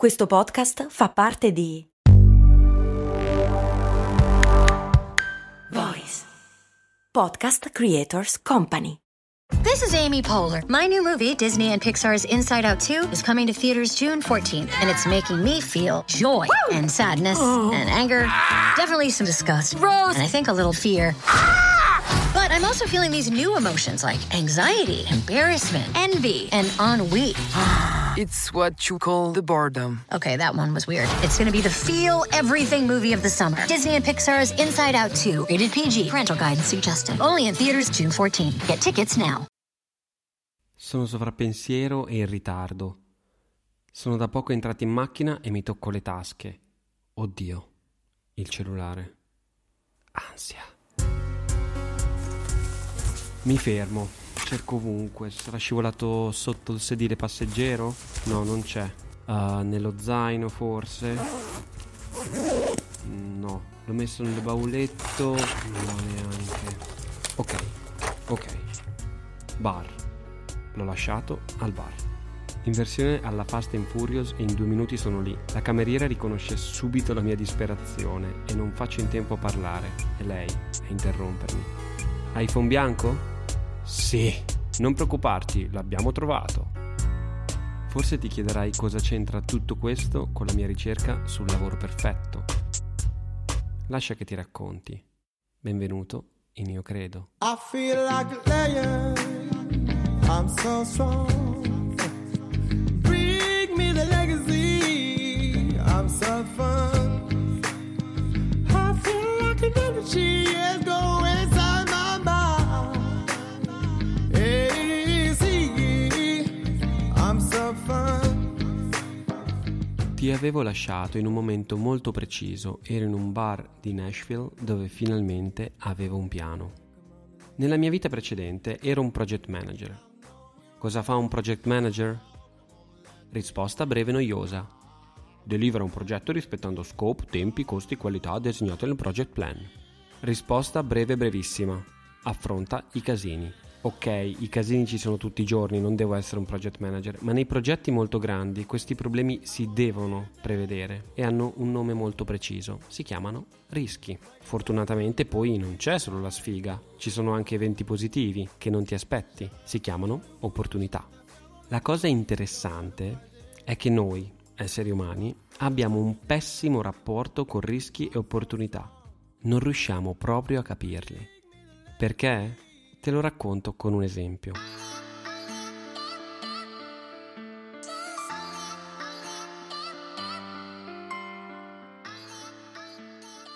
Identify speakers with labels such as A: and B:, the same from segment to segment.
A: Questo podcast fa parte di Voice Podcast Creators Company.
B: This is Amy Poehler. My new movie, Disney and Pixar's Inside Out 2, is coming to theaters June 14th, and it's making me feel joy and sadness oh. and anger, definitely some disgust, Rose, and I think a little fear. Ah! But I'm also feeling these new emotions like anxiety, embarrassment, envy, and ennui.
C: It's what you call the boredom.
B: Okay, that one was weird. It's gonna be the feel everything movie of the summer. Disney and Pixar's Inside Out 2, rated PG, parental guidance suggested. Only in theaters June 14. Get tickets now.
D: Sono sovrappensiero e in ritardo. Sono da poco entrato in macchina e mi tocco le tasche. Oddio, il cellulare. Ansia. Mi fermo, cerco ovunque. Sarà scivolato sotto il sedile passeggero? No, non c'è. Uh, nello zaino forse? No, l'ho messo nel bauletto. No, neanche. Ok, ok. Bar. L'ho lasciato al bar. In versione alla Fast and Furious e in due minuti sono lì. La cameriera riconosce subito la mia disperazione e non faccio in tempo a parlare. È lei a interrompermi. iPhone bianco? Sì. Non preoccuparti, l'abbiamo trovato. Forse ti chiederai cosa c'entra tutto questo con la mia ricerca sul lavoro perfetto. Lascia che ti racconti. Benvenuto in Io Credo.
E: I feel like a lion. I'm so strong. Bring me the legacy. I'm so fun. I feel like an energy is
D: Avevo lasciato in un momento molto preciso, ero in un bar di Nashville dove finalmente avevo un piano. Nella mia vita precedente ero un project manager. Cosa fa un project manager? Risposta breve e noiosa. Delivera un progetto rispettando scope, tempi, costi e qualità designate nel project plan. Risposta breve e brevissima. Affronta i casini. Ok, i casini ci sono tutti i giorni, non devo essere un project manager, ma nei progetti molto grandi questi problemi si devono prevedere e hanno un nome molto preciso. Si chiamano rischi. Fortunatamente poi non c'è solo la sfiga, ci sono anche eventi positivi che non ti aspetti. Si chiamano opportunità. La cosa interessante è che noi, esseri umani, abbiamo un pessimo rapporto con rischi e opportunità. Non riusciamo proprio a capirli. Perché? Te lo racconto con un esempio.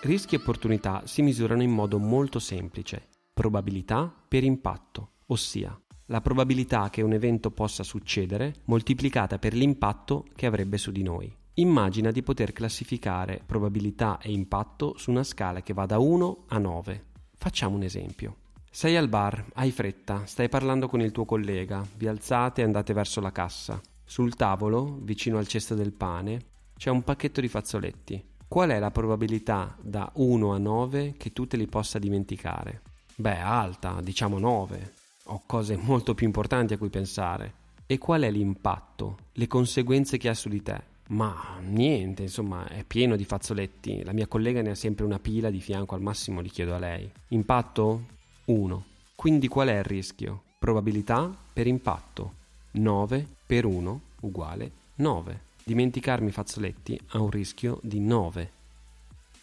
D: Rischi e opportunità si misurano in modo molto semplice, probabilità per impatto, ossia la probabilità che un evento possa succedere moltiplicata per l'impatto che avrebbe su di noi. Immagina di poter classificare probabilità e impatto su una scala che va da 1 a 9. Facciamo un esempio. Sei al bar, hai fretta, stai parlando con il tuo collega, vi alzate e andate verso la cassa. Sul tavolo, vicino al cesto del pane, c'è un pacchetto di fazzoletti. Qual è la probabilità da 1 a 9 che tu te li possa dimenticare? Beh, alta, diciamo 9. Ho cose molto più importanti a cui pensare. E qual è l'impatto, le conseguenze che ha su di te? Ma niente, insomma, è pieno di fazzoletti. La mia collega ne ha sempre una pila di fianco, al massimo li chiedo a lei. Impatto? 1. Quindi qual è il rischio? Probabilità per impatto. 9 per 1 uguale 9. Dimenticarmi i fazzoletti ha un rischio di 9.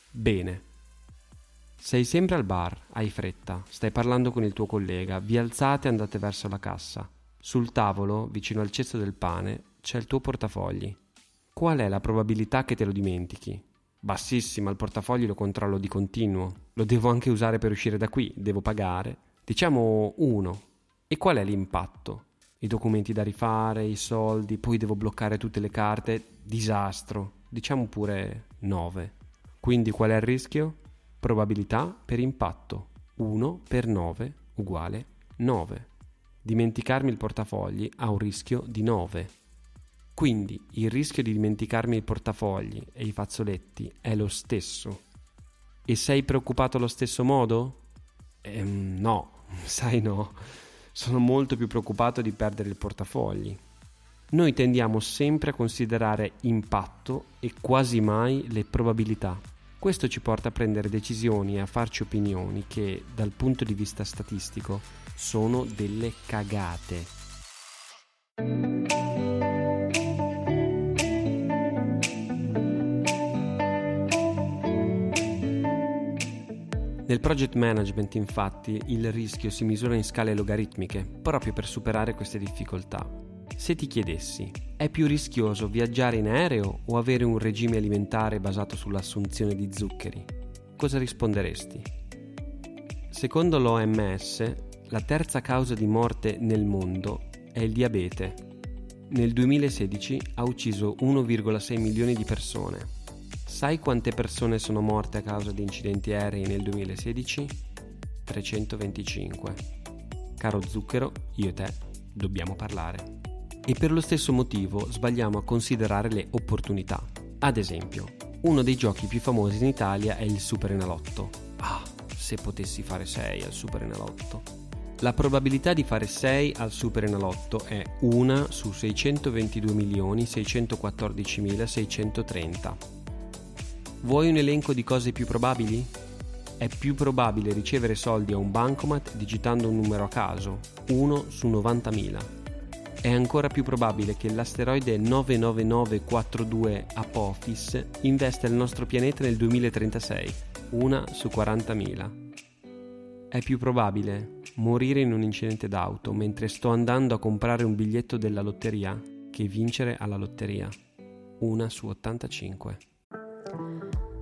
D: Bene. Sei sempre al bar, hai fretta, stai parlando con il tuo collega, vi alzate e andate verso la cassa. Sul tavolo, vicino al cesto del pane, c'è il tuo portafogli. Qual è la probabilità che te lo dimentichi? Bassissima, il portafoglio lo controllo di continuo. Lo devo anche usare per uscire da qui, devo pagare. Diciamo 1. E qual è l'impatto? I documenti da rifare, i soldi, poi devo bloccare tutte le carte. Disastro. Diciamo pure 9. Quindi qual è il rischio? Probabilità per impatto. 1 per 9 uguale 9. Dimenticarmi il portafogli ha un rischio di 9. Quindi il rischio di dimenticarmi i portafogli e i fazzoletti è lo stesso. E sei preoccupato allo stesso modo? Ehm, no, sai no. Sono molto più preoccupato di perdere il portafogli. Noi tendiamo sempre a considerare impatto e quasi mai le probabilità. Questo ci porta a prendere decisioni e a farci opinioni che, dal punto di vista statistico, sono delle cagate. Nel project management infatti il rischio si misura in scale logaritmiche proprio per superare queste difficoltà. Se ti chiedessi, è più rischioso viaggiare in aereo o avere un regime alimentare basato sull'assunzione di zuccheri? Cosa risponderesti? Secondo l'OMS, la terza causa di morte nel mondo è il diabete. Nel 2016 ha ucciso 1,6 milioni di persone Sai quante persone sono morte a causa di incidenti aerei nel 2016? 325. Caro Zucchero, io e te dobbiamo parlare. E per lo stesso motivo sbagliamo a considerare le opportunità. Ad esempio, uno dei giochi più famosi in Italia è il Super Enalotto. Ah, se potessi fare 6 al Super Enalotto. La probabilità di fare 6 al Super Enalotto è 1 su 622.614.630. Vuoi un elenco di cose più probabili? È più probabile ricevere soldi a un bancomat digitando un numero a caso, 1 su 90.000. È ancora più probabile che l'asteroide 99942 Apophis investa il nostro pianeta nel 2036, 1 su 40.000. È più probabile morire in un incidente d'auto mentre sto andando a comprare un biglietto della lotteria che vincere alla lotteria, 1 su 85.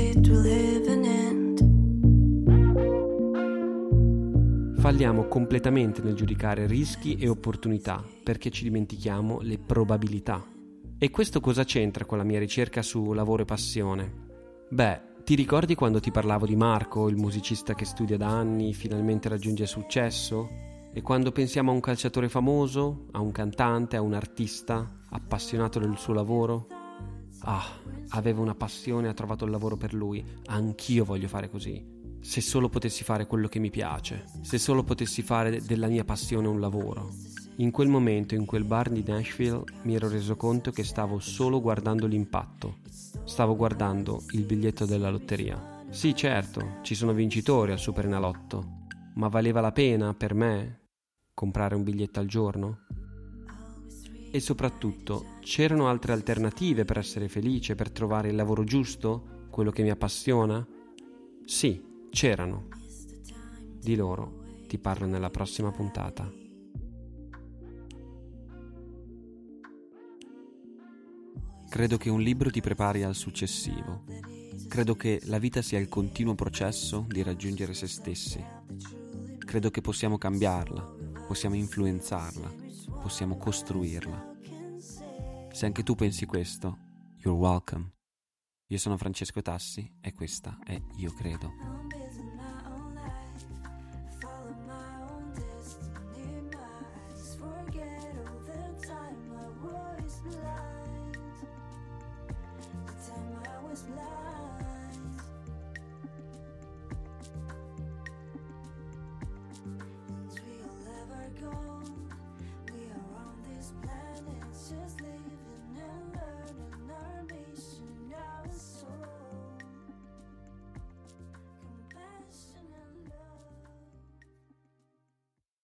F: It will have an end.
D: Falliamo completamente nel giudicare rischi e opportunità perché ci dimentichiamo le probabilità. E questo cosa c'entra con la mia ricerca su lavoro e passione? Beh, ti ricordi quando ti parlavo di Marco, il musicista che studia da anni, finalmente raggiunge successo? E quando pensiamo a un calciatore famoso, a un cantante, a un artista appassionato del suo lavoro? Ah, aveva una passione e ha trovato il lavoro per lui. Anch'io voglio fare così. Se solo potessi fare quello che mi piace, se solo potessi fare della mia passione un lavoro. In quel momento, in quel bar di Nashville, mi ero reso conto che stavo solo guardando l'impatto. Stavo guardando il biglietto della lotteria. Sì, certo, ci sono vincitori al Super Enalotto, ma valeva la pena per me comprare un biglietto al giorno? E soprattutto, c'erano altre alternative per essere felice, per trovare il lavoro giusto, quello che mi appassiona? Sì, c'erano. Di loro ti parlo nella prossima puntata. Credo che un libro ti prepari al successivo. Credo che la vita sia il continuo processo di raggiungere se stessi. Credo che possiamo cambiarla, possiamo influenzarla possiamo costruirla. Se anche tu pensi questo, you're welcome. Io sono Francesco Tassi e questa è Io Credo.